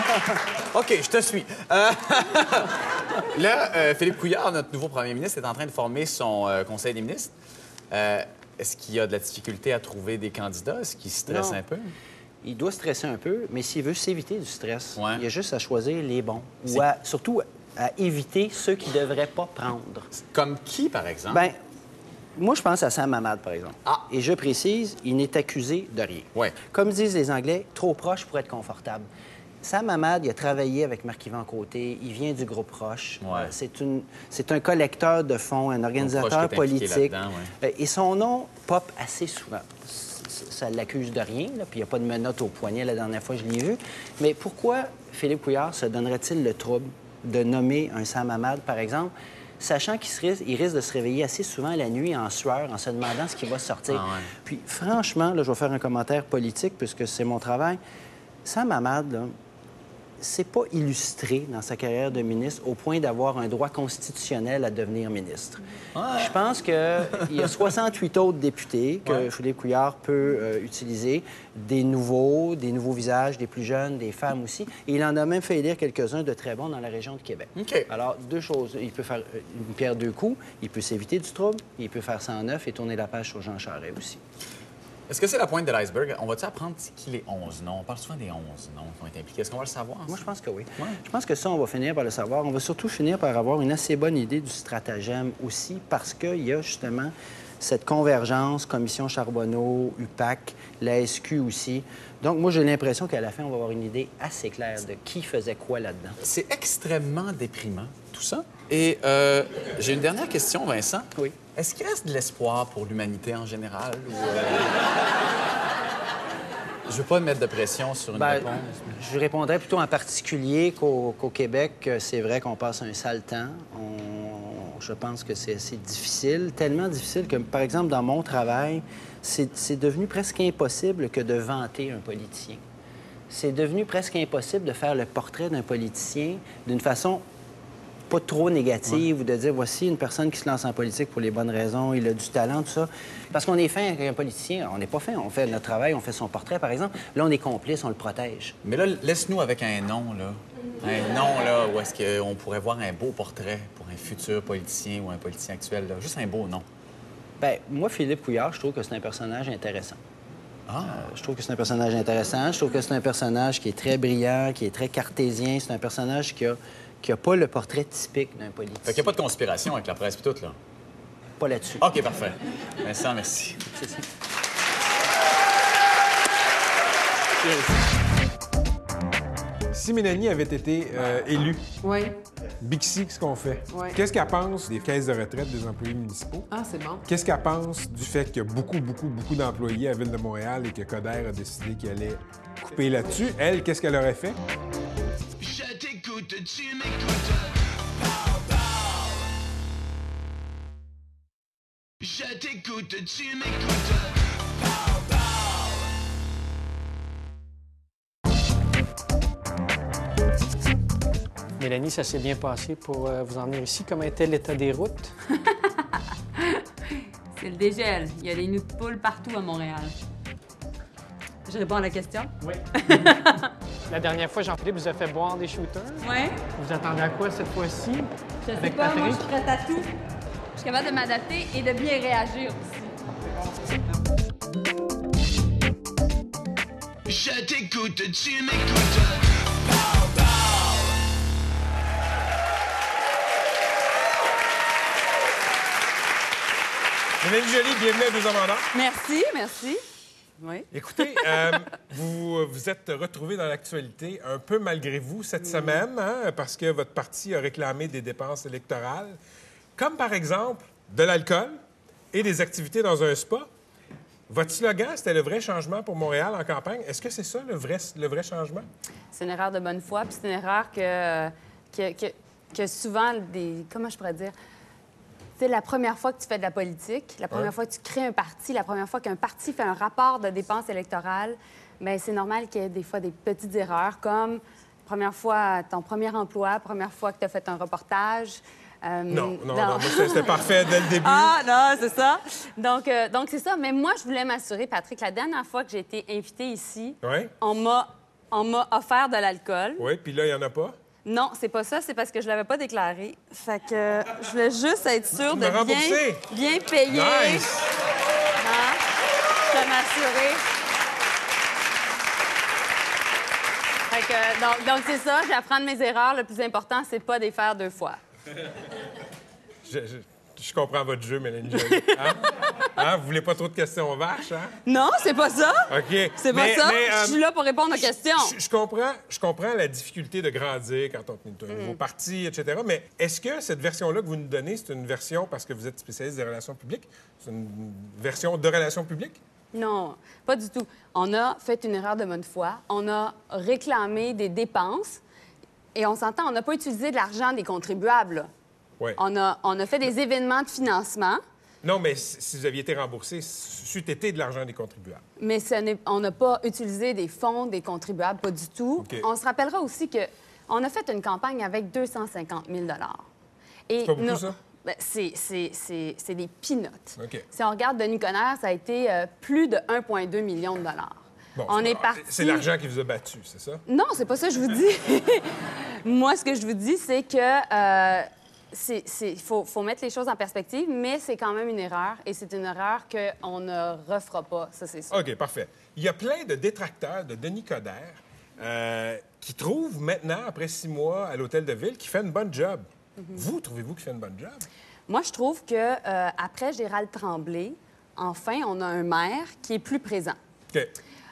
OK, je te suis. Euh, là, euh, Philippe Couillard, notre nouveau premier ministre, est en train de former son euh, conseil des ministres. Est-ce qu'il a de la difficulté à trouver des candidats? Est-ce qu'il stresse Non. un peu? Il doit stresser un peu, mais s'il veut s'éviter du stress, Ouais. il y a juste à choisir les bons. Ou à- surtout à éviter ceux qui ne devraient pas prendre. Comme qui, par exemple? Ben, moi, je pense à Sam Hamad, par exemple. Et je précise, il n'est accusé de rien. Ouais. Comme disent les Anglais, trop proche pour être confortable. Sam Hamad, il a travaillé avec Marc-Yvan Côté, il vient du groupe Roche. Ouais. Euh, C'est une- c'est un collecteur de fonds, un organisateur politique. là-dedans, Euh, Et son nom pop assez souvent. Ça l'accuse de rien, là, puis il n'y a pas de menottes au poignet la dernière fois que je l'ai vu. Mais pourquoi Philippe Couillard se donnerait-il le trouble de nommer un Sam Hamad, par exemple, sachant qu'il se risque, il risque de se réveiller assez souvent la nuit en sueur en se demandant ce qui va sortir. Ah ouais. Puis franchement, là, je vais faire un commentaire politique puisque c'est mon travail. Sam Hamad, là, c'est pas illustré dans sa carrière de ministre au point d'avoir un droit constitutionnel à devenir ministre. Je pense qu'il y a 68 autres députés que Ouais. Philippe Couillard peut euh, utiliser, des nouveaux, des nouveaux visages, des plus jeunes, des femmes aussi. Et il en a même fait élire quelques-uns de très bons dans la région de Québec. Alors, deux choses. Il peut faire euh, une pierre deux coups. Il peut s'éviter du trouble. Il peut faire ça en neuf et tourner la page sur Jean Charest aussi. Est-ce que c'est la pointe de l'iceberg? On va-tu apprendre qui les 11 noms? On parle souvent des 11 noms qui ont été impliqués. Est-ce qu'on va le savoir? Moi, je pense que oui. Je pense que ça, on va finir par le savoir. On va surtout finir par avoir une assez bonne idée du stratagème aussi, parce qu'il y a justement cette convergence, Commission Charbonneau, UPAC, la SQ aussi. Donc, moi, j'ai l'impression qu'à la fin, on va avoir une idée assez claire de qui faisait quoi là-dedans. C'est extrêmement déprimant, tout ça. Et euh, j'ai une dernière question, Vincent. Oui. Est-ce qu'il reste de l'espoir pour l'humanité en général? Ou, euh, Je veux pas mettre de pression sur une Ben, réponse. je répondrais plutôt en particulier qu'au Québec, c'est vrai qu'on passe un sale temps. On, Je pense que c'est difficile, tellement difficile que, par exemple, dans mon travail, c'est devenu presque impossible que de vanter un politicien. C'est devenu presque impossible de faire le portrait d'un politicien d'une façon pas trop négative ou de dire voici une personne qui se lance en politique pour les bonnes raisons, il a du talent, tout ça. Parce qu'on est fin avec un politicien, on n'est pas fin. On fait notre travail, on fait son portrait, par exemple. Là, on est complice, on le protège. Mais là, laisse-nous avec un nom, là. Un nom, là, où est-ce qu'on pourrait voir un beau portrait pour un futur politicien ou un politicien actuel, là. Juste un beau nom. Ben, moi, Philippe Couillard, je trouve que c'est un personnage intéressant. Ah. Euh, je trouve que c'est un personnage intéressant. Je trouve que c'est un personnage qui est très brillant, qui est très cartésien. C'est un personnage qui a, qui a pas le portrait typique d'un politicien. Fait qu'il n'y a pas de conspiration avec la presse et tout, là. Pas là-dessus. OK, parfait. Vincent, merci. Si Mélanie avait été euh, élue, Oui. Bixi, qu'est-ce qu'on fait? Ouais. Qu'est-ce qu'elle pense des caisses de retraite des employés municipaux? Ah, c'est bon. Qu'est-ce qu'elle pense du fait qu'il y a beaucoup, beaucoup, beaucoup d'employés à la Ville de Montréal et que Coder a décidé qu'il allait couper là-dessus? Elle, qu'est-ce qu'elle aurait fait? Tu m'écoutes. Je t'écoute, tu m'écoutes. Mélanie, ça s'est bien passé pour euh, vous en venir ici. Comment était l'état des routes? C'est le dégel. Il y a des nids de poules partout à Montréal. Je réponds à la question? Oui. La dernière fois, Jean-Philippe vous a fait boire des shooters. Oui. Vous attendez à quoi cette fois-ci? Je sais Avec pas, moi, je Patrick? suis prête à tout. Je suis capable de m'adapter et de bien réagir aussi. Je t'écoute, tu m'écoutes. Mélanie Joly, bienvenue à Deux Hommes en Or. Merci, merci. Oui. Écoutez, euh, vous vous êtes retrouvés dans l'actualité un peu malgré vous cette semaine, hein, parce que votre parti a réclamé des dépenses électorales, comme par exemple de l'alcool et des activités dans un spa. Votre slogan, c'était le vrai changement pour Montréal en campagne. Est-ce que c'est ça le vrai, le vrai changement? C'est une erreur de bonne foi, puis c'est une erreur que, que, que, que souvent des. Comment je pourrais dire? C'est la première fois que tu fais de la politique, la première Ouais. fois que tu crées un parti, la première fois qu'un parti fait un rapport de dépenses électorales, bien, c'est normal qu'il y ait des fois des petites erreurs, comme première fois ton premier emploi, première fois que tu as fait un reportage. Euh, Non, non, non, c'était parfait dès le début. Ah, non, c'est ça. Donc, euh, donc c'est ça. Mais moi, je voulais m'assurer, Patrick, la dernière fois que j'ai été invitée ici, on m'a offert de l'alcool. oui, puis là, il n'y en a pas? Non, c'est pas ça, c'est parce que je l'avais pas déclaré. Fait que euh, je voulais juste être sûre de bien, bien payer. Nice. Hein? De m'assurer. Fait que, donc, donc c'est ça, j'apprends de mes erreurs. Le plus important, c'est pas de les faire deux fois. Je, je- je comprends votre jeu, Mélanie. Hein? Hein? Vous voulez pas trop de questions vaches, hein? Non, c'est pas ça. OK. C'est pas Mais- ça. mais, euh, je suis là pour répondre aux questions. Je, je comprends, je comprends la difficulté de grandir quand on est un nouveau Mm. parti, etc. Mais est-ce que cette version-là que vous nous donnez, c'est une version parce que vous êtes spécialiste des relations publiques? C'est une version de relations publiques? Non, pas du tout. On a fait une erreur de bonne foi. On a réclamé des dépenses et on s'entend, on n'a pas utilisé de l'argent des contribuables. On a, on a fait des événements de financement, Non, mais si vous aviez été remboursé, c'eût été de l'argent des contribuables. mais ce on n'a pas utilisé des fonds des contribuables, pas du tout. On se rappellera aussi que on a fait une campagne avec 250 000 Et C'est pas beaucoup, nos- ça? Ben, c'est, des peanuts. OK. Si on regarde Denis Coderre, ça a été euh, plus de 1,2 million de dollars. Bon, on est parti. C'est l'argent qui vous a battu, c'est ça? Non, c'est pas ça que je vous dis. Moi, ce que je vous dis, c'est que euh, il faut, faut mettre les choses en perspective, mais c'est quand même une erreur et c'est une erreur qu'on ne refera pas, ça c'est sûr. OK, parfait. Il y a plein de détracteurs de Denis Coderre euh, qui trouvent maintenant, après six mois à l'hôtel de ville, qu'il fait une bonne job. Mhm. Vous, trouvez-vous qu'il fait une bonne job? Moi, je trouve que euh, après Gérald Tremblay, enfin, on a un maire qui est plus présent. OK.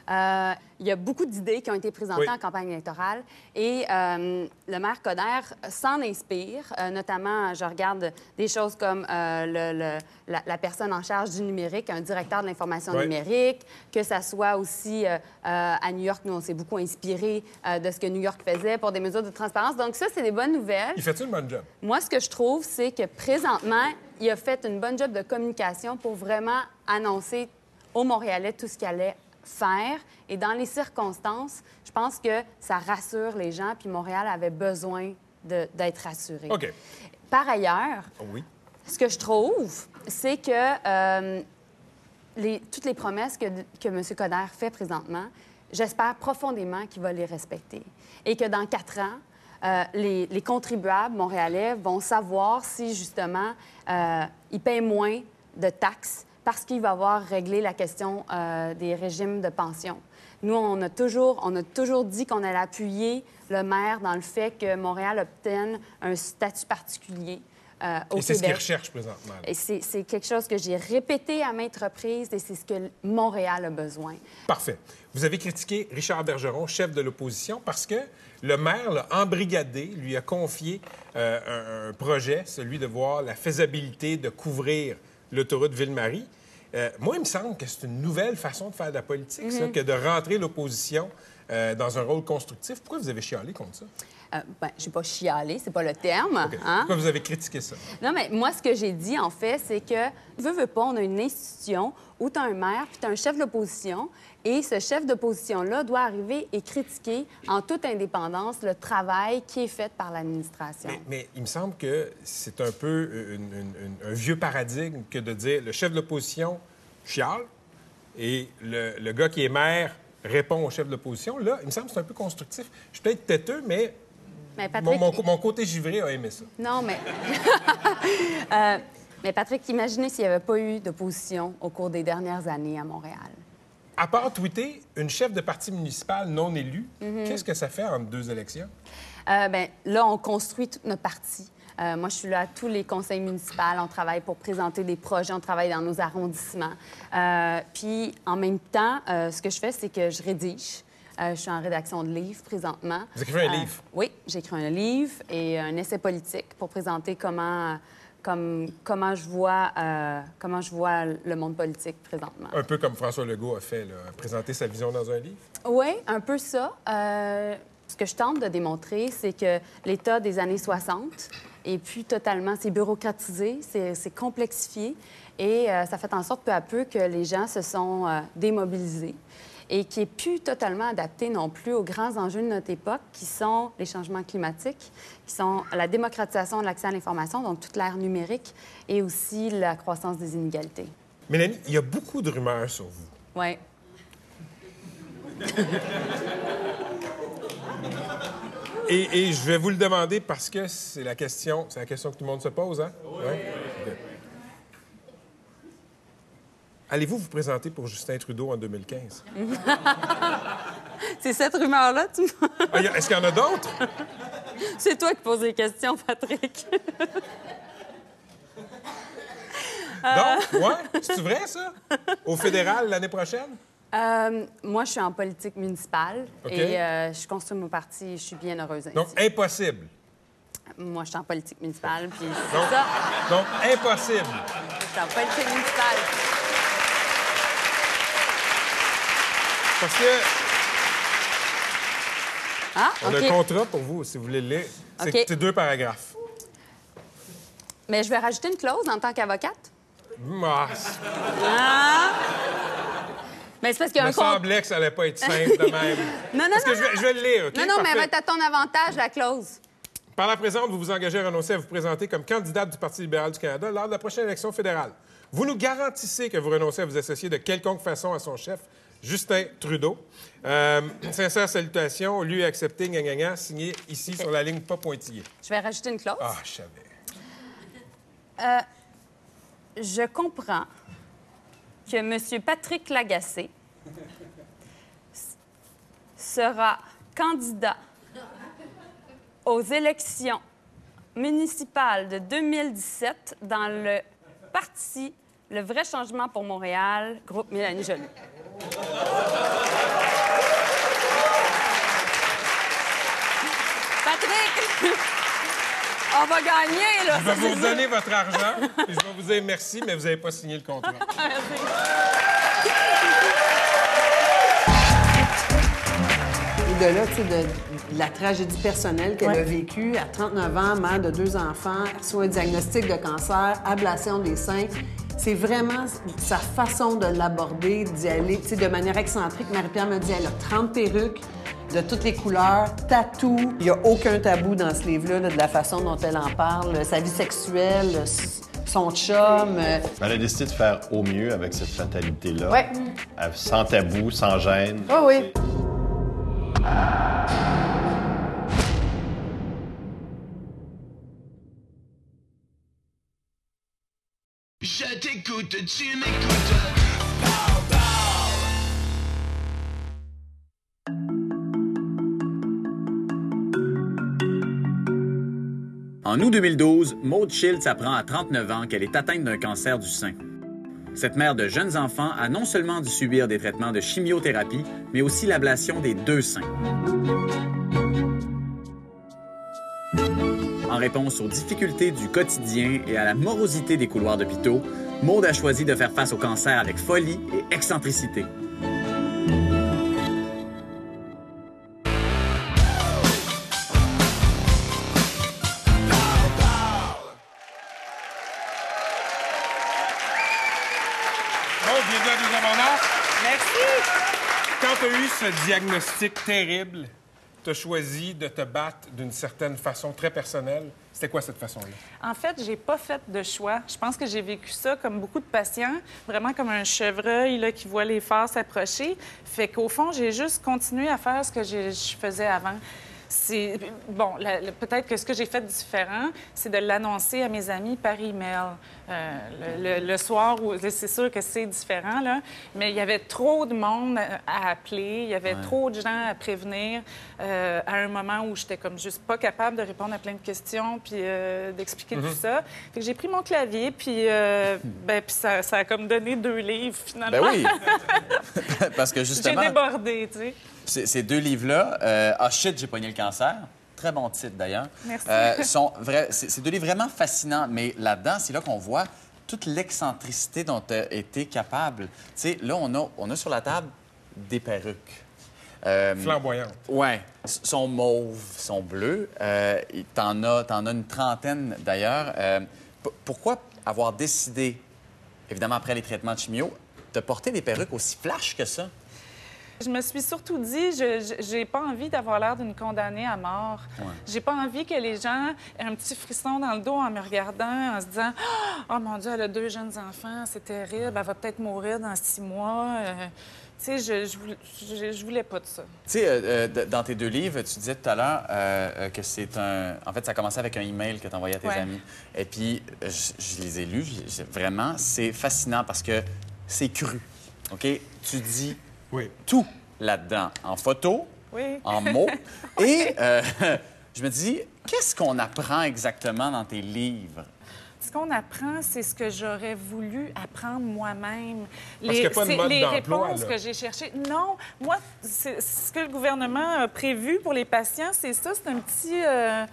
Euh, il y a beaucoup d'idées qui ont été présentées Oui. en campagne électorale et euh, le maire Coder s'en inspire. Euh, notamment, je regarde des choses comme le- le- la, la personne en charge du numérique, un directeur de l'information Oui. numérique, que ça soit aussi à New York, nous, on s'est beaucoup inspiré de ce que New York faisait pour des mesures de transparence. Donc ça, c'est des bonnes nouvelles. Il fait-tu une bonne job? Moi, ce que je trouve, c'est que présentement, il a fait une bonne job de communication pour vraiment annoncer aux Montréalais tout ce qu'il allait faire. Et dans les circonstances, je pense que ça rassure les gens, puis Montréal avait besoin d'être rassuré. OK. Par ailleurs, Oui. ce que je trouve, c'est que euh, les- toutes les promesses que, que M. Coder fait présentement, j'espère profondément qu'il va les respecter. Et que dans quatre ans, euh, les, les contribuables montréalais vont savoir si, justement, euh, ils paient moins de taxes parce qu'il va avoir réglé la question euh, des régimes de pension. Nous, on a toujours, on a toujours dit qu'on allait appuyer le maire dans le fait que Montréal obtienne un statut particulier euh, au Et c'est ce qu'il recherche présentement. Et c'est c'est quelque chose que j'ai répété à maintes reprises et c'est ce que Montréal a besoin. Parfait. Vous avez critiqué Richard Bergeron, chef de l'opposition, parce que le maire l'a embrigadé, lui a confié euh, un, un projet, celui de voir la faisabilité de couvrir l'autoroute Ville-Marie. Euh, moi, il me semble que c'est une nouvelle façon de faire de la politique, ça, Mhm. que de rentrer l'opposition euh, dans un rôle constructif. Pourquoi vous avez chialé contre ça? Euh, ben, j'ai pas chialé, c'est pas le terme. OK. hein? Pourquoi vous avez critiqué ça? Non, mais moi, ce que j'ai dit, en fait, c'est que, veux, veux pas, on a une institution où tu as un maire puis tu as un chef d'opposition. Et ce chef d'opposition-là doit arriver et critiquer en toute indépendance le travail qui est fait par l'administration. Mais, mais il me semble que c'est un peu une- une- une- un vieux paradigme que de dire le chef de l'opposition chiale et le, le gars qui est maire répond au chef de l'opposition. Là, il me semble que c'est un peu constructif. Je suis peut-être têteux, mais Mais mon, Patrick, mon- mon côté givré a aimé ça. Non, mais. Euh, mais Patrick, imaginez s'il n'y avait pas eu d'opposition au cours des dernières années à Montréal. À part tweeter une chef de parti municipal non élue, Mhm. qu'est-ce que ça fait entre deux élections? Euh, ben, là, on construit toute notre partie. Euh, moi, je suis là à tous les conseils municipaux. On travaille pour présenter des projets. On travaille dans nos arrondissements. Euh, puis, en même temps, ce que je fais, c'est que je rédige. Euh, je suis en rédaction de livres présentement. Vous écrivez un Euh, livre? Oui, j'ai écrit un livre et un essai politique pour présenter comment, comme, comment, je vois, euh, comment je vois le monde politique présentement. Un peu comme François Legault a fait, là, présenter sa vision dans un livre? Oui, un peu ça. Euh, ce que je tente de démontrer, c'est que l'État des années 60 est plus totalement, c'est bureaucratisé, c'est complexifié et euh, ça fait en sorte peu à peu que les gens se sont démobilisés et qui est plus totalement adapté non plus aux grands enjeux de notre époque, qui sont les changements climatiques, qui sont la démocratisation de l'accès à l'information, donc toute l'ère numérique, et aussi la croissance des inégalités. Mélanie, il y a beaucoup de rumeurs sur vous. Oui. Et, et je vais vous le demander parce que c'est la question, c'est la question que tout le monde se pose, hein? Ouais? OK. Allez-vous vous présenter pour Justin Trudeau en 2015? c'est cette rumeur-là, tu Ah, Est-ce qu'il y en a d'autres? C'est toi qui poses les questions, Patrick. Donc, ouais? C'est vrai, ça? Au fédéral l'année prochaine? Euh, moi, je suis en politique municipale et euh, je construis mon parti et je suis bien heureuse ainsi. Donc, impossible. Moi, je suis en politique municipale, puis c'est Donc, ça. donc, impossible. Je suis en politique municipale. Parce que Ah, on a un contrat pour vous, si vous voulez le lire. C'est OK. c'est deux paragraphes. Mais je vais rajouter une clause en tant qu'avocate. Ah! Mais c'est parce qu'il y il a me un contrat. semblait que ça allait pas être simple de même. Non, non, Parce que non, je vais, je vais le lire, OK? Non, non, mais elle va être à ton avantage, la clause. Par la présente, vous vous engagez à renoncer à vous présenter comme candidate du Parti libéral du Canada lors de la prochaine élection fédérale. Vous nous garantissez que vous renoncez à vous associer de quelconque façon à son chef, Justin Trudeau. Euh, sincères salutations, lui accepté, gna, gna, gna, signé ici sur la ligne pas pointillée. Je vais rajouter une clause. Ah, je savais. Euh, je comprends que M. Patrick Lagacé sera candidat aux élections municipales de 2017 dans le parti le vrai changement pour Montréal, groupe Mélanie Joly. Patrick! On va gagner, là. Je vais vous redonner votre argent, puis je vais vous dire merci, mais vous n'avez pas signé le contrat. de là, tu sais, de, la tragédie personnelle qu'elle a vécue à 39 ans, mère de deux enfants, reçoit un diagnostic de cancer, ablation des seins c'est vraiment sa façon de l'aborder, d'y aller tu sais, de manière excentrique. Marie-Pierre me dit elle a 30 perruques de toutes les couleurs, tatou. Il n'y a aucun tabou dans ce livre-là, là, de la façon dont elle en parle, sa vie sexuelle, son chum. euh, Elle a décidé de faire au mieux avec cette fatalité-là. Ouais. Elle- Sans tabou, sans gêne. Oui, oui. En août 2012, Maud Schiltz apprend à 39 ans qu'elle est atteinte d'un cancer du sein. Cette mère de jeunes enfants a non seulement dû subir des traitements de chimiothérapie, mais aussi l'ablation des deux seins. En réponse aux difficultés du quotidien et à la morosité des couloirs d'hôpitaux, Maud a choisi de faire face au cancer avec folie et excentricité. Bon, bienvenue à. Merci! Quand tu as eu ce diagnostic terrible, tu as choisi de te battre d'une certaine façon très personnelle. C'était quoi cette façon-là? En fait, j'ai pas fait de choix. Je pense que j'ai vécu ça comme beaucoup de patients, vraiment comme un chevreuil là, qui voit les phares s'approcher. Fait qu'au fond, j'ai juste continué à faire ce que je faisais avant. C'est bon, peut-être que ce que j'ai fait de différent, c'est de l'annoncer à mes amis par email Euh, le, le- le soir. Où, c'est sûr que c'est différent là, mais il y avait trop de monde à, appeler, il y avait Ouais. trop de gens à prévenir euh, à un moment où j'étais comme juste pas capable de répondre à plein de questions puis euh, d'expliquer Mhm. tout ça. Fait que j'ai pris mon clavier puis ben, puis ça, ça a comme donné deux livres finalement. Ben oui. Parce que j'ai justement, débordé, tu sais. Ces, deux livres-là, euh, Ah shit, j'ai pogné le cancer. Très bon titre d'ailleurs. Merci. Euh, sont vrais, c'est, deux livres vraiment fascinants, mais là-dedans, c'est là qu'on voit toute l'excentricité dont tu as été capable. Tu sais, là, on a, on a sur la table des perruques. Euh, Flamboyantes. Ouais. Sont mauves, sont bleues. Euh, t'en as, t'en as une trentaine d'ailleurs. Euh, pourquoi avoir décidé, évidemment après les traitements de chimio, de porter des perruques aussi flash que ça? Je me suis surtout dit, je j'ai pas envie d'avoir l'air d'une condamnée à mort. Ouais. J'ai pas envie que les gens aient un petit frisson dans le dos en me regardant, en se disant Oh mon Dieu, elle a deux jeunes enfants, c'est terrible, elle va peut-être mourir dans six mois. Euh, tu sais, je, je, voulais- je- je voulais pas de ça. Tu sais, euh, euh, dans tes deux livres, tu disais tout à l'heure euh, que c'est un. En fait, ça a commencé avec un email que tu envoyé à tes Ouais. amis. Et puis, je, les ai lus. vraiment, c'est fascinant parce que c'est cru. OK? Tu dis tout là-dedans, en photo, Oui. en mots. Et euh, je me dis, qu'est-ce qu'on apprend exactement dans tes livres? Ce qu'on apprend, c'est ce que j'aurais voulu apprendre moi-même. Parce qu'il y a pas de c'est mode les réponses là. que j'ai cherchées. Non, moi, c'est ce que le gouvernement a prévu pour les patients, c'est ça. C'est un petit. euh,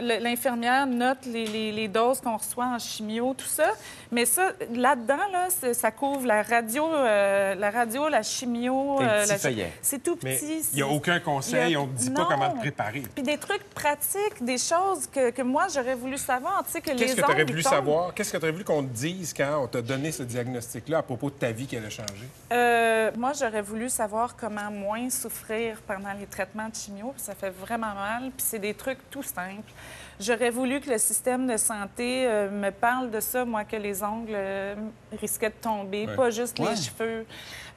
l'infirmière note les, les- les doses qu'on reçoit en chimio, tout ça. Mais ça, là-dedans, là, ça couvre la radio, euh, la radio, la chimio. Euh, la-. C'est tout petit. il n'y a aucun conseil, a- on ne te dit pas comment te préparer. Puis des trucs pratiques, des choses que, que moi, j'aurais voulu savoir. Tu sais, que Qu'est-ce les que tu aurais voulu tombent. savoir? Qu'est-ce que tu aurais voulu qu'on te dise quand on t'a donné ce diagnostic-là à propos de ta vie qu'elle a changé? Euh, moi, j'aurais voulu savoir comment moins souffrir pendant les traitements de chimio, puis ça fait vraiment mal, puis c'est des trucs tout simples. J'aurais voulu que le système de santé euh, me parle de ça, moi, que les ongles euh, risquaient de tomber, Ouais. pas juste Ouais. les cheveux.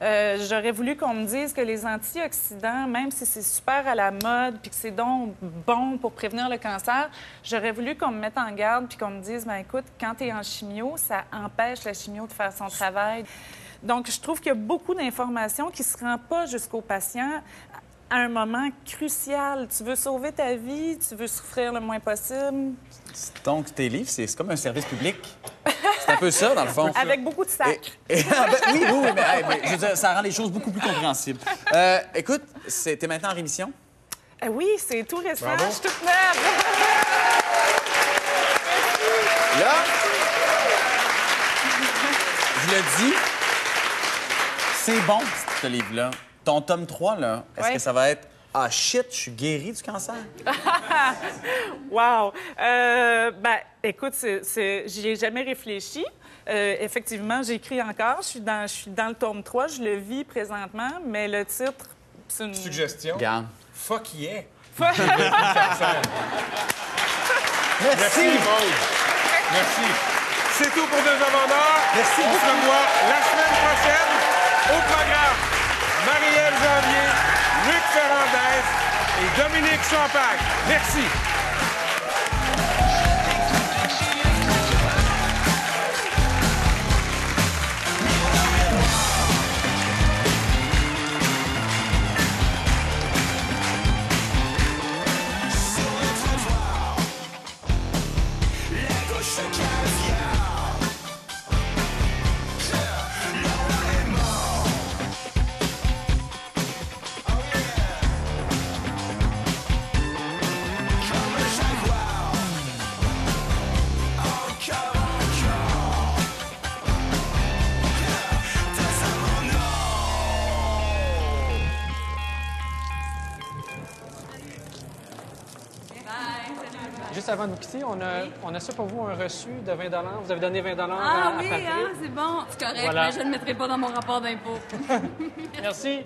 Euh, J'aurais voulu qu'on me dise que les antioxydants, même si c'est super à la mode, puis que c'est donc bon pour prévenir le cancer, j'aurais voulu qu'on me mette en garde, puis qu'on me dise, ben écoute, quand tu es en chimio, ça empêche la chimio de faire son travail. Donc, je trouve qu'il y a beaucoup d'informations qui ne se rendent pas jusqu'au patient à un moment crucial. Tu veux sauver ta vie, tu veux souffrir le moins possible. Donc, tes livres, c'est comme un service public. C'est un peu ça, dans le fond. Avec beaucoup de sacs. Et- ah, ben, oui, oui, oui, mais, hey, mais je veux dire, ça rend les choses beaucoup plus compréhensibles. Euh, écoute, c'est- t'es maintenant en rémission? Ah oui, c'est tout récent. Bravo. Je suis toute neuve. Là, je le dis, c'est bon, ce livre-là. Ton tome 3, là, est-ce Ouais. que ça va être Ah shit, je suis guéri du cancer? wow! Euh, ben, écoute, j'y ai jamais réfléchi. Euh, effectivement, j'écris encore. Je suis, dans, je suis dans le tome 3. Je le vis présentement, mais le titre, c'est une... Suggestion. Regarde. Fuck yeah. Fuck- Merci, Maude. Merci. C'est tout pour Deux Or. Merci On se revoit la semaine prochaine au programme. Luc Ferrandez et Dominique Champagne. Merci. Avant de vous quitter, on a, on a ça pour vous, un reçu de 20 Vous avez donné 20 Ah à, oui, hein, c'est bon. C'est correct, Voilà. mais je ne le mettrai pas dans mon rapport d'impôt. Merci.